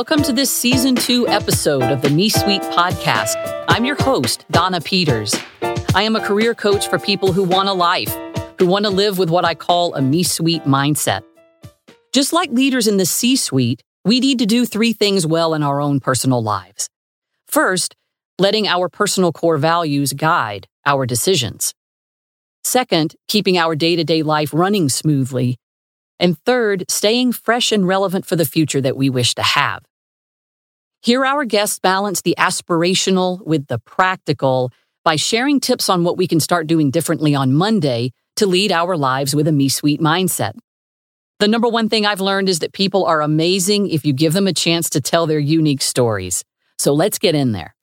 Welcome to this season two episode of the Me Suite podcast. I'm your host, Donna Peters. I am a career coach for people who want a life, who want to live with what I call a Me Suite mindset. Just like leaders in the C suite, we need to do three things well in our own personal lives. First, letting our personal core values guide our decisions. Second, keeping our day to day life running smoothly. And third, staying fresh and relevant for the future that we wish to have. Here, our guests balance the aspirational with the practical by sharing tips on what we can start doing differently on Monday to lead our lives with a Me Suite mindset. The number one thing I've learned is that people are amazing if you give them a chance to tell their unique stories. So let's get in there.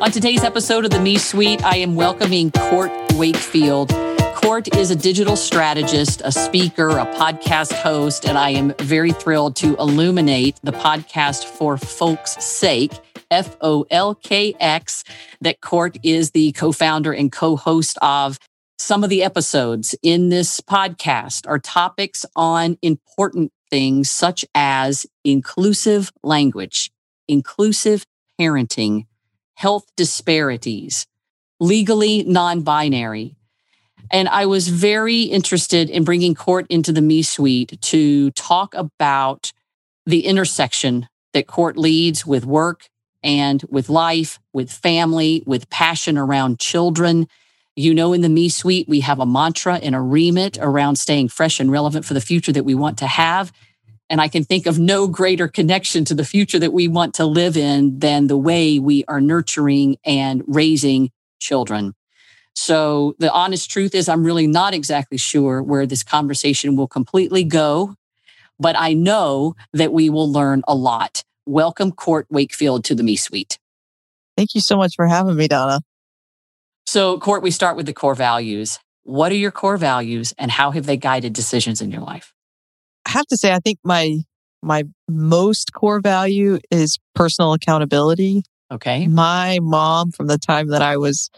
On today's episode of the Me Suite, I am welcoming Court Wakefield. Court is a digital strategist, a speaker, a podcast host, and I am very thrilled to illuminate the podcast For Folx Sake. F O L K X, that Court is the co founder and co host of. Some of the episodes in this podcast are topics on important things such as inclusive language, inclusive parenting, health disparities, legally non binary. And I was very interested in bringing Court into the Me Suite to talk about the intersection that Court leads with work and with life, with family, with passion around children. You know, in the Me Suite, we have a mantra and a remit around staying fresh and relevant for the future that we want to have. And I can think of no greater connection to the future that we want to live in than the way we are nurturing and raising children. So the honest truth is, I'm really not exactly sure where this conversation will completely go, but I know that we will learn a lot. Welcome, Court Wakefield, to the Me Suite. Thank you so much for having me, Donna. So, Court, we start with the core values. What are your core values and how have they guided decisions in your life? I have to say, I think my my most core value is personal accountability. Okay. My mom, from the time that I was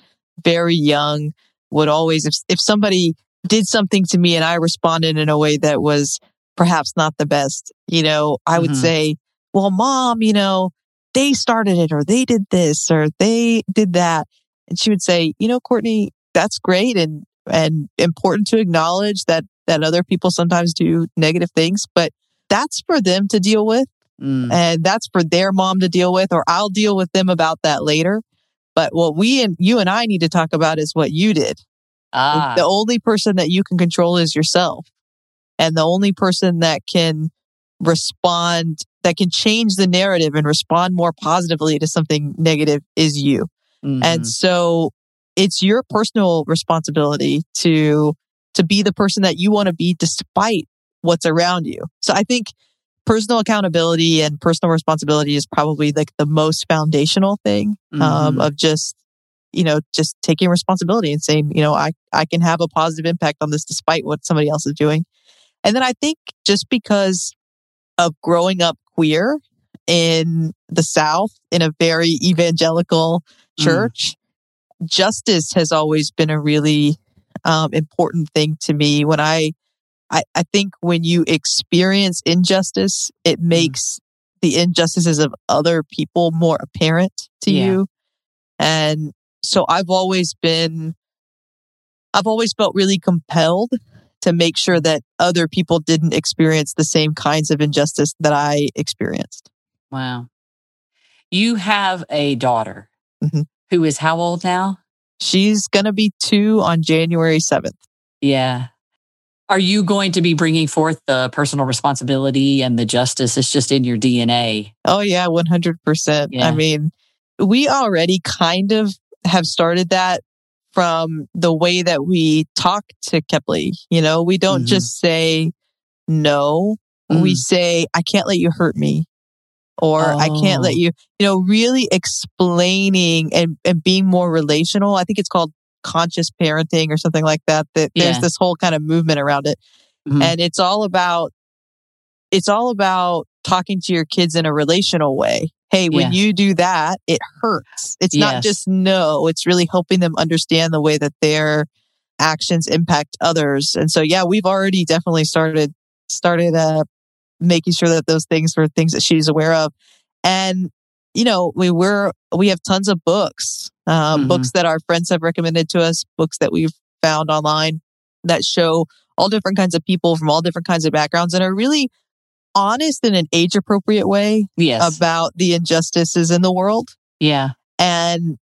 very young, would always, if, if somebody did something to me and I responded in a way that was perhaps not the best, you know, I would mm-hmm. say, well, mom, you know, they started it or they did this or they did that. And she would say, you know, Courtney, that's great and, and important to acknowledge that that other people sometimes do negative things, but that's for them to deal with. Mm. And that's for their mom to deal with, or I'll deal with them about that later. But what we and you and I need to talk about is what you did. Ah. The only person that you can control is yourself. And the only person that can respond, that can change the narrative and respond more positively to something negative is you. Mm-hmm. And so it's your personal responsibility to to be the person that you want to be despite what's around you. So I think personal accountability and personal responsibility is probably like the most foundational thing mm-hmm. um, of just you know just taking responsibility and saying you know I I can have a positive impact on this despite what somebody else is doing. And then I think just because of growing up queer in the South in a very evangelical mm. church, mm. justice has always been a really um, important thing to me. When I, I, I think when you experience injustice, it mm-hmm. makes mm. the injustices of other people more apparent to yeah. you. And so I've always been, I've always felt really compelled to make sure that other people didn't experience the same kinds of injustice that I experienced. Wow. You have a daughter mm-hmm. who is how old now? She's going to be two on January 7th. Yeah. Are you going to be bringing forth the personal responsibility and the justice? It's just in your DNA. Oh, yeah, 100%. Yeah. I mean, we already kind of have started that from the way that we talk to Kepler. You know, we don't mm-hmm. just say no, mm. we say, I can't let you hurt me or oh. I can't let oh. you, you know, really explaining and, and being more relational. I think it's called conscious parenting or something like that. That yeah. there's this whole kind of movement around it. Mm-hmm. And it's all about, it's all about talking to your kids in a relational way. Hey, when yeah. you do that, it hurts. It's yes. not just no, it's really helping them understand the way that their actions impact others. And so, yeah, we've already definitely started started uh, making sure that those things were things that she's aware of. And, you know, we were, we have tons of books, uh, Mhm. books that our friends have recommended to us, books that we've found online that show all different kinds of people from all different kinds of backgrounds and are really honest in an age appropriate way Yes. about the injustices in the world. yeah. And,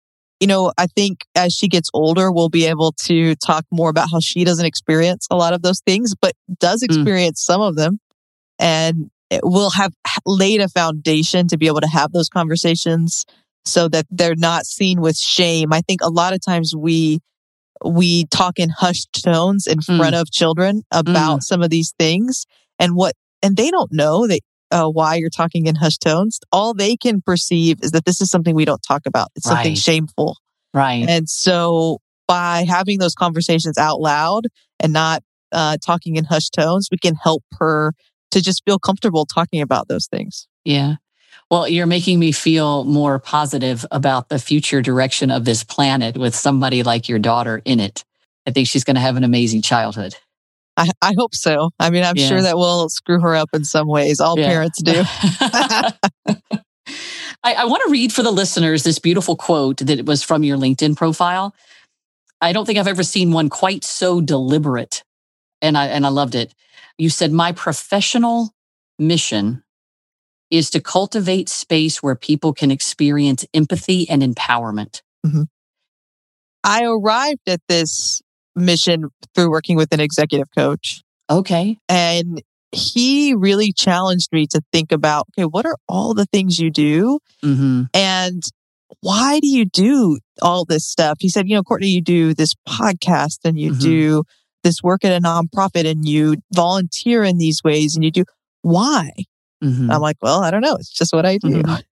you know, I think as she gets older, we'll be able to talk more about how she doesn't experience a lot of those things, but does experience some of them. And it will have laid a foundation to be able to have those conversations so that they're not seen with shame. I think a lot of times we, we talk in hushed tones in Mm. front of children about some of these things and what, and they don't know that uh, why you're talking in hushed tones. All they can perceive is that this is something we don't talk about. It's something shameful. Right. And so by having those conversations out loud and not uh, talking in hushed tones, we can help her to just feel comfortable talking about those things. Yeah. Well, you're making me feel more positive about the future direction of this planet with somebody like your daughter in it. I think she's going to have an amazing childhood. I, I hope so. I mean, I'm Yeah. sure that will screw her up in some ways. All Yeah. parents do. I, I want to read for the listeners this beautiful quote that was from your LinkedIn profile. I don't think I've ever seen one quite so deliberate, and I and I loved it. You said, "My professional mission is to cultivate space where people can experience empathy and empowerment." I arrived at this mission through working with an executive coach. Okay. And he really challenged me to think about okay, what are all the things you do? hmm And why do you do all this stuff? He said, you know, Courtney, you do this podcast and you Mhm. do this work at a nonprofit and you volunteer in these ways and you do why? Hmm I'm like, well, I don't know. It's just what I do. Mhm.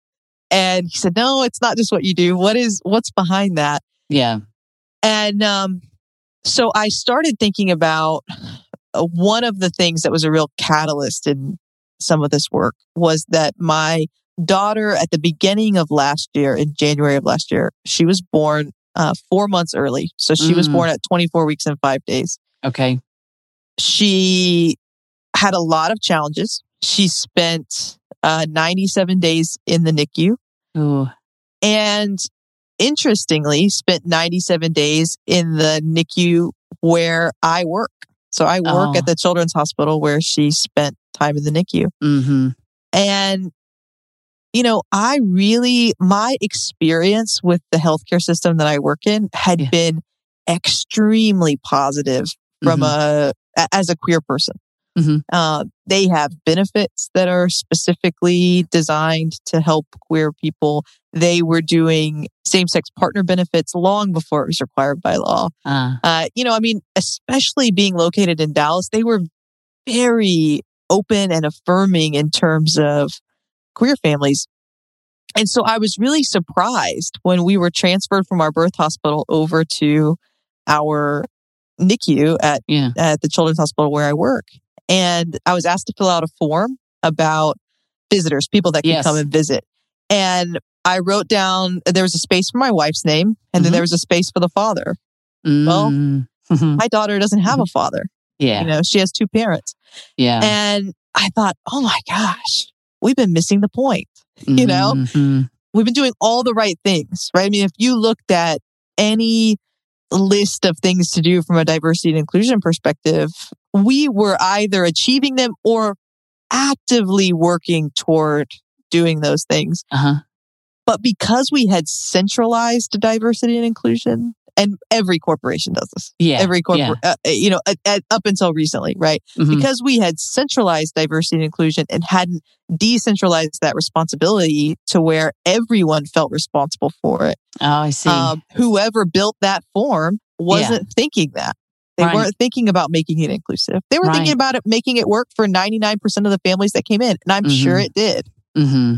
And he said, no, it's not just what you do. What is, what's behind that? Yeah. And um, so I started thinking about uh, one of the things that was a real catalyst in some of this work was that my daughter at the beginning of last year, in January of last year, she was born uh, four months early. So she was Mm. born at 24 weeks and five days. Okay. She had a lot of challenges. She spent uh, 97 days in the NICU Ooh. and interestingly spent 97 days in the NICU where I work. So I work Oh. at the children's hospital where she spent time in the NICU. hmm And, you know, I really, my experience with the healthcare system that I work in had Yeah. been extremely positive from a, a- as a queer person. Mhm. Uh, they have benefits that are specifically designed to help queer people. They were doing same sex partner benefits long before it was required by law. Uh, Uh, you know, I mean, especially being located in Dallas, they were very open and affirming in terms of queer families. And so I was really surprised when we were transferred from our birth hospital over to our NICU at, yeah. at the children's hospital where I work. And I was asked to fill out a form about visitors, people that can Yes. come and visit. And I wrote down there was a space for my wife's name and then Mhm. there was a space for the father. Well, Mm. Mhm. My daughter doesn't have a father. yeah. You know, she has two parents. yeah. And I thought, oh my gosh, we've been missing the point. you know? Mhm. We've been doing all the right things, right? I mean, if you looked at any list of things to do from a diversity and inclusion perspective, we were either achieving them or actively working toward doing those things. Uh-huh. But because we had centralized diversity and inclusion, and every corporation does this, Yeah. every yeah. corporate, uh, you know, at, at, up until recently, right? Mhm. Because we had centralized diversity and inclusion and hadn't decentralized that responsibility to where everyone felt responsible for it. Oh, I see. Um, whoever built that form wasn't thinking that. They Right. weren't thinking about making it inclusive. They were Right. thinking about it making it work for 99% of the families that came in. And I'm sure Mhm. it did. hmm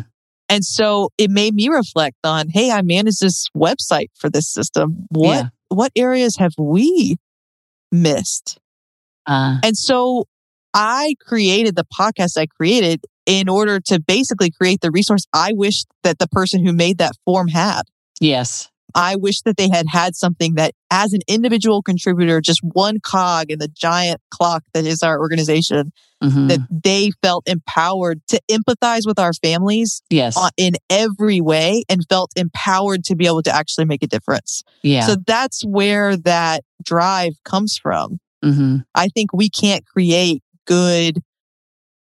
And so it made me reflect on, hey, I manage this website for this system. What Yeah. what areas have we missed? Uh, And so I created the podcast I created in order to basically create the resource I wished that the person who made that form had. yes. I wish that they had had something that as an individual contributor, just one cog in the giant clock that is our organization, Mhm. that they felt empowered to empathize with our families yes. in every way and felt empowered to be able to actually make a difference. yeah. So that's where that drive comes from. hmm I think we can't create good,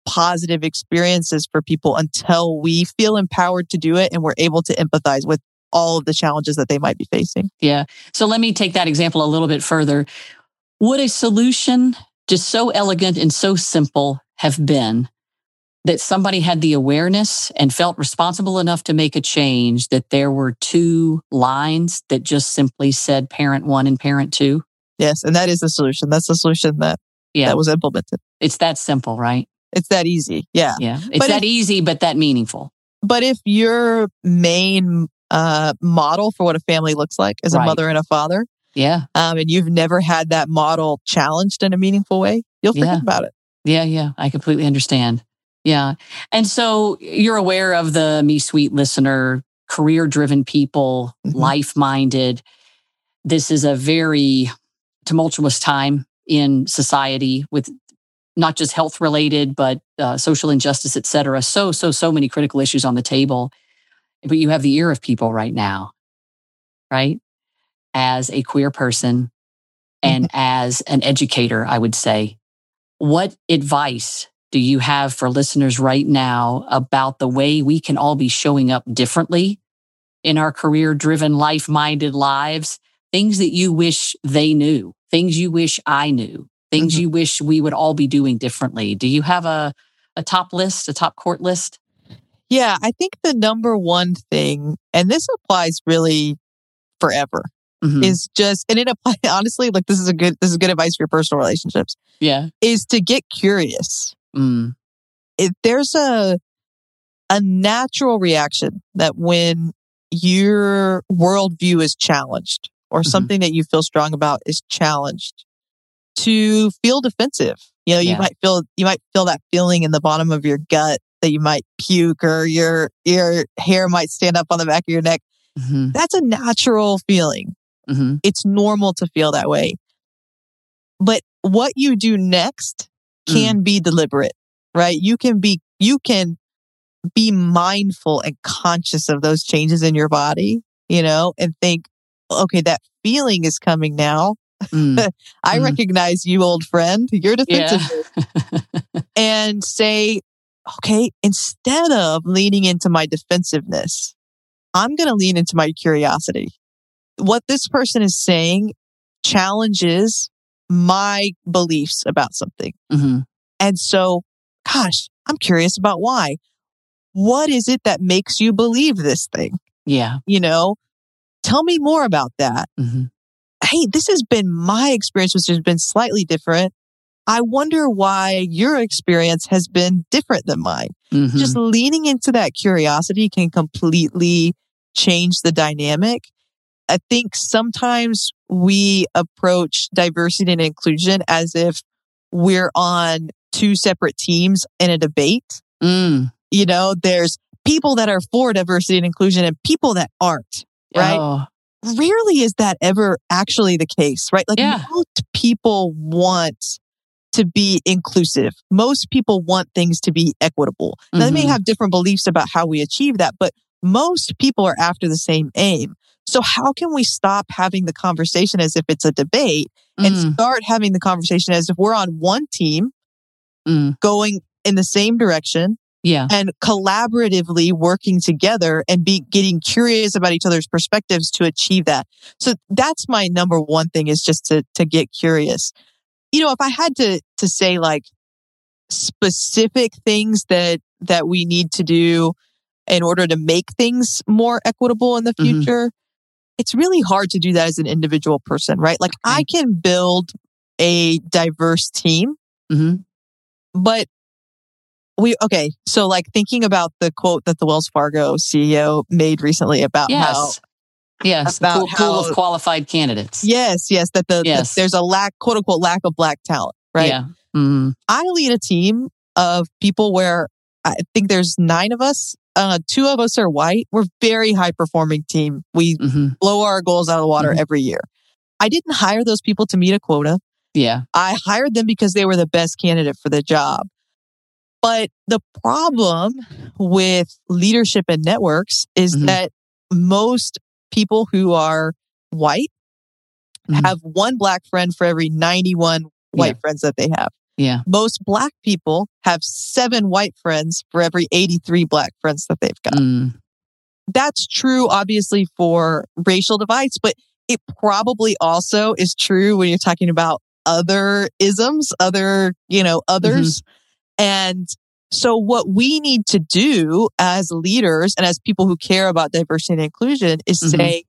positive experiences for people until we feel empowered to do it and we're able to empathize with all of the challenges that they might be facing. Yeah. So let me take that example a little bit further. Would a solution just so elegant and so simple have been that somebody had the awareness and felt responsible enough to make a change that there were two lines that just simply said parent one and parent two? Yes. And that is the solution. That's the solution that, Yeah. that was implemented. It's that simple, right? It's that easy. Yeah. Yeah. It's But that easy, but that meaningful. But if your main uh, model for what a family looks like is a mother and a father, Yeah. um, and you've never had that model challenged in a meaningful way, you'll forget Yeah. about it. Yeah, yeah, I completely understand. Yeah. And so you're aware of the Me Suite listener, career driven people, Mhm. life minded. This is a very tumultuous time in society with not just health related, but uh, social injustice, et cetera. So, so, so many critical issues on the table. But you have the ear of people right now, right? As a queer person and as an educator, I would say, what advice do you have for listeners right now about the way we can all be showing up differently in our career driven, life minded lives? Things that you wish they knew, things you wish I knew, things Mhm. you wish we would all be doing differently. Do you have a, a top list, a top court list? Yeah, I think the number one thing, and this applies really forever, Mhm. is just, and it applies honestly, like this is a good, this is good advice for your personal relationships, yeah. is to get curious. Mm. If there's a a natural reaction that when your worldview is challenged or Mhm. something that you feel strong about is challenged, to feel defensive. You know, you Yeah. might feel you might feel that feeling in the bottom of your gut that you might puke or your your hair might stand up on the back of your neck. hmm That's a natural feeling. hmm It's normal to feel that way. But what you do next Mm. can be deliberate, right? You can be you can be mindful and conscious of those changes in your body, you know, and think, okay, that feeling is coming now. Mm. I Mhm. recognize you, old friend. You're defensive. Yeah. and say, okay, instead of leaning into my defensiveness, I'm going to lean into my curiosity. What this person is saying challenges my beliefs about something. hmm And so, gosh, I'm curious about why. What is it that makes you believe this thing? Yeah. You know, tell me more about that. hmm Hey, this has been my experience, which has been slightly different. I wonder why your experience has been different than mine. hmm Just leaning into that curiosity can completely change the dynamic. I think sometimes we approach diversity and inclusion as if we're on two separate teams in a debate. Mm. You know, there's people that are for diversity and inclusion and people that aren't. Right. Oh, Rarely is that ever actually the case, right? Like Yeah. most people want to be inclusive. Most people want things to be equitable. Now, they may Mhm. have different beliefs about how we achieve that, but most people are after the same aim. So how can we stop having the conversation as if it's a debate and Mm. start having the conversation as if we're on one team Mm. going in the same direction Yeah. and collaboratively working together and be getting curious about each other's perspectives to achieve that. So that's my number one thing is just to to get curious. You know, if I had to to say like specific things that that we need to do in order to make things more equitable in the Mhm. future, it's really hard to do that as an individual person, right? Like I can build a diverse team hmm but we okay so like thinking about the quote that the wells fargo ceo made recently about how Yes. Yes. The about pool, pool how- of qualified candidates. yes yes that the Yes. there's a lack quote unquote lack of black talent right Yeah. hmm i lead a team of people where i think there's nine of us uh, two of us are white. We're very high performing team. We hmm blow our goals out of the water Mhm. every year. I didn't hire those people to meet a quota. Yeah. I hired them because they were the best candidate for the job. But the problem with leadership and networks is Mhm. that most people who are white Mhm. have one black friend for every 91 white Yeah. friends that they have. Yeah. Most black people have seven white friends for every 83 black friends that they've got. Mm. That's true, obviously, for racial divides, but it probably also is true when you're talking about other isms, other, you know, others. And so what we need to do as leaders and as people who care about diversity and inclusion is Mhm. say,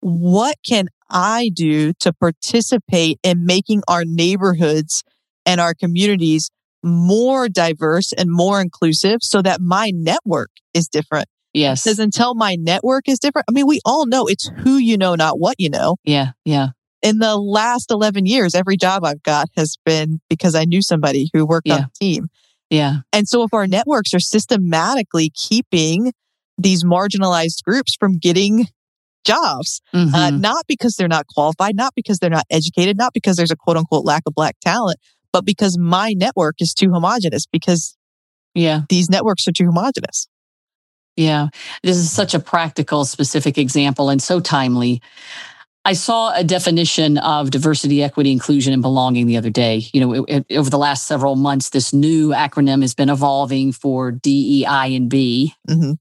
what can I do to participate in making our neighborhoods and our communities more diverse and more inclusive so that my network is different? Yes. Because until my network is different, I mean, we all know it's who you know, not what you know. Yeah. Yeah. In the last 11 years, every job I've got has been because I knew somebody who worked on the team. Yeah. And so if our networks are systematically keeping these marginalized groups from getting jobs, uh, Mhm. not because they're not qualified, not because they're not educated, not because there's a quote unquote lack of black talent, but because my network is too homogenous, because yeah. these networks are too homogenous. Yeah. This is such a practical, specific example and so timely. I saw a definition of diversity, equity, inclusion, and belonging the other day. You know, it, it- over the last several months, this new acronym has been evolving for DEI and B. hmm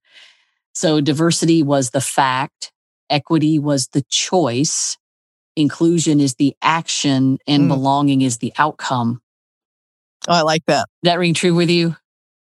So diversity was the fact, equity was the choice, inclusion is the action, and Mm. belonging is the outcome. Oh, I like that. That ring true with you?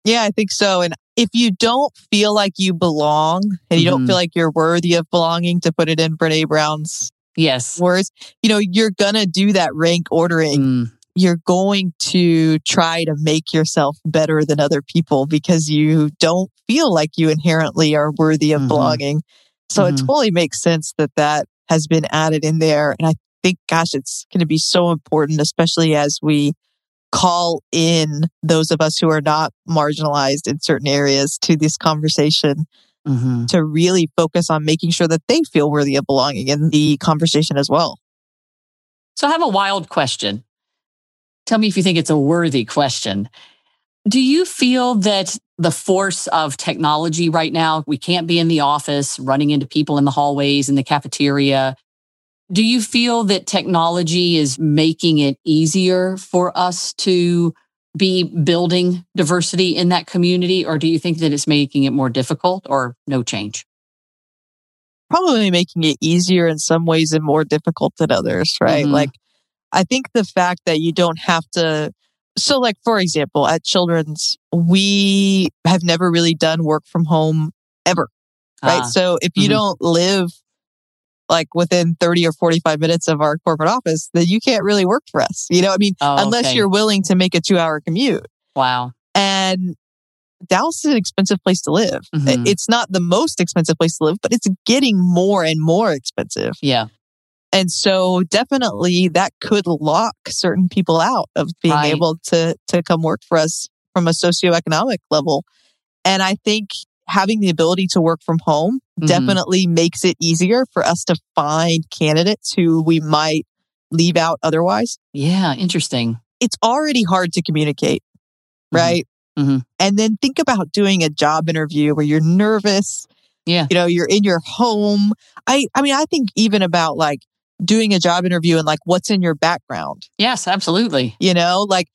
Yeah, I think so. And if you don't feel like you belong and you don't Mhm. feel like you're worthy of belonging, to put it in Brene Brown's Yes. words, you know, you're going to do that rank ordering. Mm, You're going to try to make yourself better than other people because you don't feel like you inherently are worthy of Mhm. belonging. So it Mhm. totally makes sense that that has been added in there. And I think, gosh, it's going to be so important, especially as we call in those of us who are not marginalized in certain areas to this conversation mhm. to really focus on making sure that they feel worthy of belonging in the conversation as well. So I have a wild question. Tell me if you think it's a worthy question. Do you feel that the force of technology right now, we can't be in the office running into people in the hallways, in the cafeteria? Do you feel that technology is making it easier for us to be building diversity in that community? Or do you think that it's making it more difficult or no change? Probably making it easier in some ways and more difficult than others, right? Mhm. Like, I think the fact that you don't have to. So, like, for example, at Children's, we have never really done work from home ever, right? Ah, so, if you mhm. don't live like within 30 or 45 minutes of our corporate office, then you can't really work for us. You know, I mean, oh, unless okay. you're willing to make a two hour commute. wow. And Dallas is an expensive place to live. Mhm. It's not the most expensive place to live, but it's getting more and more expensive. Yeah. And so definitely that could lock certain people out of being Right. able to to come work for us from a socioeconomic level. And I think having the ability to work from home Mhm. definitely makes it easier for us to find candidates who we might leave out otherwise. Yeah. Interesting. It's already hard to communicate, Mhm. right? Mhm. And then think about doing a job interview where you're nervous. Yeah. You know, you're in your home. I I mean, I think even about like doing a job interview and like what's in your background, Yes, absolutely. you know? Like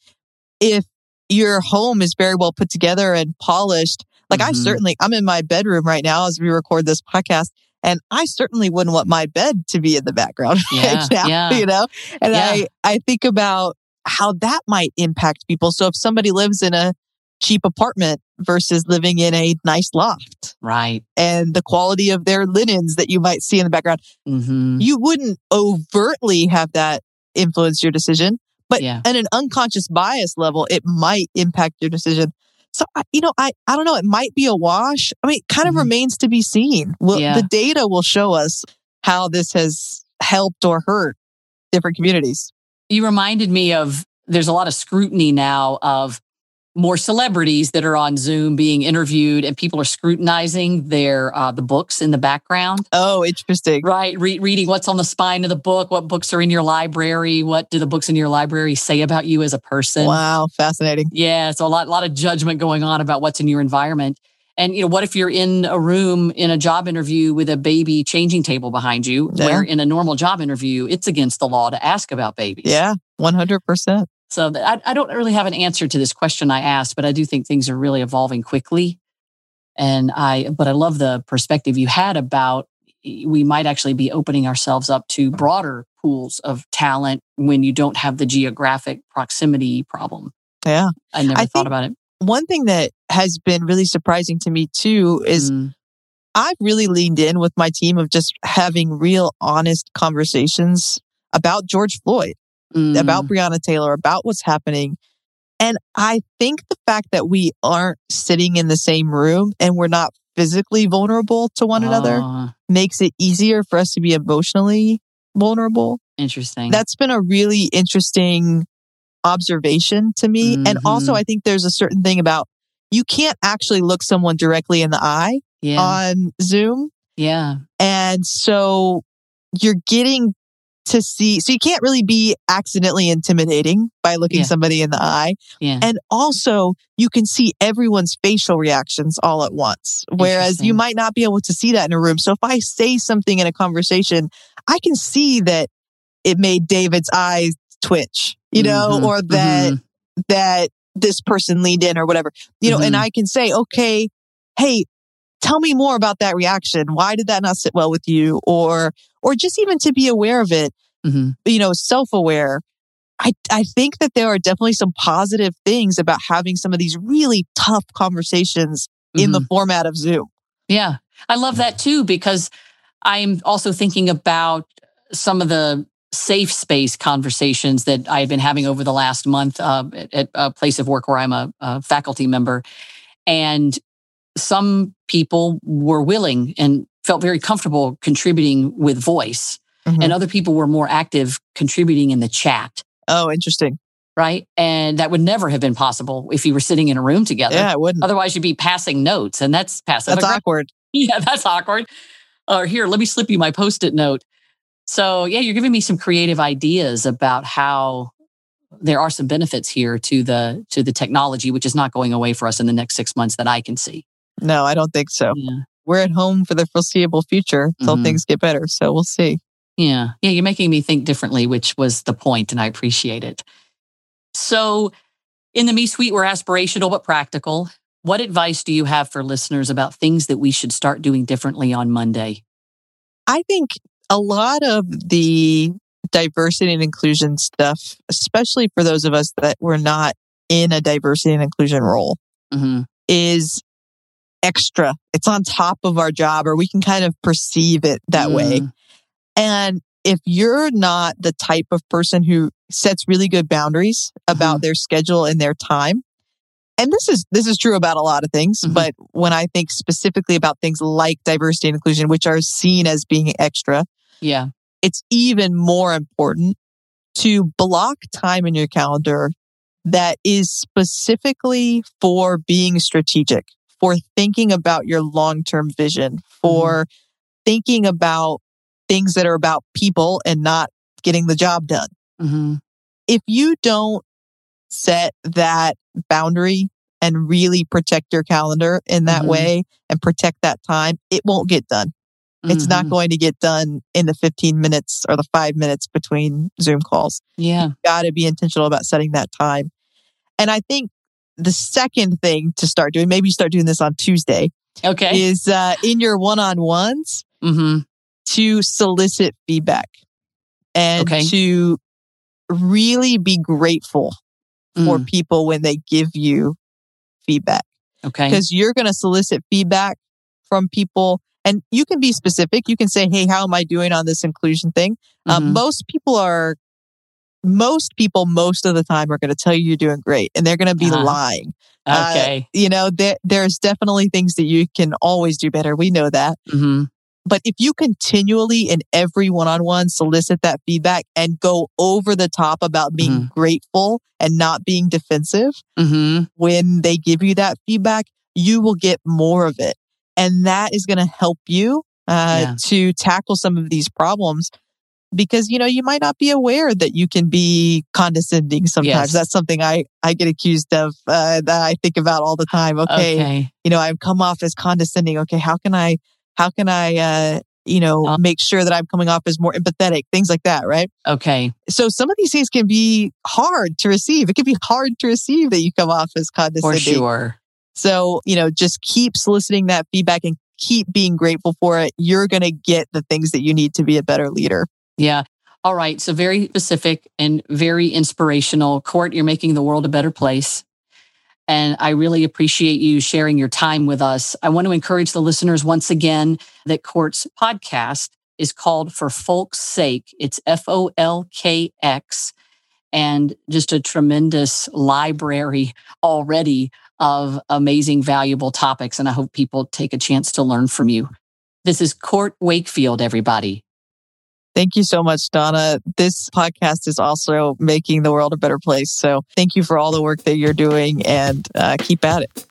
if your home is very well put together and polished, like I Mhm. certainly I'm in my bedroom right now as we record this podcast and I certainly wouldn't want my bed to be in the background Yeah, right now, yeah. you know? And Yeah. I I think about how that might impact people. So if somebody lives in a cheap apartment versus living in a nice loft Right. and the quality of their linens that you might see in the background, hmm you wouldn't overtly have that influence your decision, but Yeah. at an unconscious bias level, it might impact your decision. So, I- you know, I, I don't know. It might be a wash. I mean, it kind of Mhm. remains to be seen. Well, Yeah. The data will show us how this has helped or hurt different communities. You reminded me of there's a lot of scrutiny now of more celebrities that are on Zoom being interviewed, and people are scrutinizing their uh, the books in the background. Oh, interesting. Right, Re- reading what's on the spine of the book, what books are in your library, what do the books in your library say about you as a person? Wow, fascinating. Yeah, so a lot, a lot of judgment going on about what's in your environment. And you know, what if you're in a room in a job interview with a baby changing table behind you, Yeah. where in a normal job interview, it's against the law to ask about babies. Yeah, 100%. So I, I don't really have an answer to this question I asked, but I do think things are really evolving quickly. And I, but I love the perspective you had about we might actually be opening ourselves up to broader pools of talent when you don't have the geographic proximity problem. Yeah. I never I thought about it. One thing that has been really surprising to me too is Mm, I've really leaned in with my team of just having real honest conversations about George Floyd, mm, about Breonna Taylor, about what's happening. And I think the fact that we aren't sitting in the same room and we're not physically vulnerable to one another ah, makes it easier for us to be emotionally vulnerable. interesting. That's been a really interesting observation to me. And also, Mhm. I think there's a certain thing about you can't actually look someone directly in the eye yeah. on Zoom. yeah. And so you're getting to see, so you can't really be accidentally intimidating by looking Yeah. somebody in the eye. Yeah. And also, you can see everyone's facial reactions all at once, whereas you might not be able to see that in a room. So if I say something in a conversation, I can see that it made David's eyes twitch, you know, Mhm, or that mhm. that this person leaned in or whatever, you know, and Mhm. I can say, okay, hey, tell me more about that reaction. Why did that not sit well with you? Or, or just even to be aware of it, Mhm. you know, self aware. I, I think that there are definitely some positive things about having some of these really tough conversations in the Mhm. format of Zoom. Yeah, I love that too because I'm also thinking about some of the safe space conversations that I've been having over the last month uh, at, at a place of work where I'm a, a faculty member. And some people were willing and felt very comfortable contributing with voice, Mhm. and other people were more active contributing in the chat. Oh, interesting. Right. And that would never have been possible if you were sitting in a room together. Yeah, I wouldn't. Otherwise, you'd be passing notes, and that's passive That's awkward. Yeah, that's awkward. Or here, let me slip you my post it note. So, yeah, you're giving me some creative ideas about how there are some benefits here to the to the technology, which is not going away for us in the next six months that I can see. No, I don't think so. Yeah, We're at home for the foreseeable future until Mhm. things get better. So we'll see. yeah, yeah. You're making me think differently, which was the point, and I appreciate it. So, in the Me Suite, we're aspirational but practical. What advice do you have for listeners about things that we should start doing differently on Monday? I think a lot of the diversity and inclusion stuff, especially for those of us that were not in a diversity and inclusion role, hmm is extra. It's on top of our job, or we can kind of perceive it that way. Mm. And if you're not the type of person who sets really good boundaries about their schedule and their time, and this is this is true about a lot of things, Mhm. but when I think specifically about things like diversity and inclusion, which are seen as being extra, Yeah. it's even more important to block time in your calendar that is specifically for being strategic, for thinking about your long term vision, for thinking about things that are about people and not getting the job done. hmm If you don't set that boundary and really protect your calendar in that Mhm. way and protect that time, it won't get done. It's not Mhm. going to get done in the 15 minutes or the five minutes between Zoom calls. Yeah. Got to be intentional about setting that time. And I think the second thing to start doing, maybe you start doing this on Tuesday, Okay. is uh, in your one on ones hmm to solicit feedback and Okay. to really be grateful for Mm. people when they give you feedback Okay. because you're going to solicit feedback from people and you can be specific. You can say, Hey, how am I doing on this inclusion thing? Um, Mhm. most people are, most people, most of the time are going to tell you you're doing great and they're going to be Uh-huh. lying. uh, okay. You know, there, there's definitely things that you can always do better. We know that. hmm But if you continually in every one on one solicit that feedback and go over the top about being mm-hmm. grateful and not being defensive mm-hmm. when they give you that feedback, you will get more of it. And that is going to help you uh, yeah. to tackle some of these problems because you know you might not be aware that you can be condescending sometimes. Yes. that's something i i get accused of uh, that i think about all the time. Okay, okay, you know i've come off as condescending. Okay how can i how can i uh you know uh, make sure that i'm coming off as more empathetic? Things like that right? Okay. So some of these things can be hard to receive. It can be hard to receive that you come off as condescending. for sure. So you know just keep soliciting that feedback and keep being grateful for it. You're going to get the things that you need to be a better leader yeah. All right. So very specific and very inspirational. Court, you're making the world a better place. And I really appreciate you sharing your time with us. I want to encourage the listeners once again that Court's podcast is called For Folx Sake. It's F O L K X and just a tremendous library already of amazing, valuable topics. And I hope people take a chance to learn from you. This is Court Wakefield, everybody. Thank you so much, Donna. This podcast is also making the world a better place. So thank you for all the work that you're doing and uh, keep at it.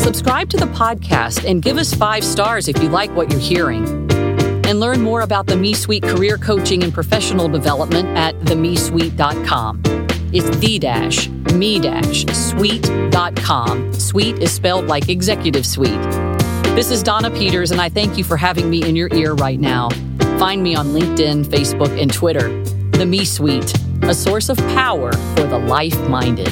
Subscribe to the podcast and give us five stars if you like what you're hearing. And learn more about the Me Suite career coaching and professional development at themesuite.com. It's the dash me dash suite.com. Suite is spelled like executive suite. This is Donna Peters, and I thank you for having me in your ear right now. Find me on LinkedIn, Facebook, and Twitter. The Me Suite, a source of power for the life minded.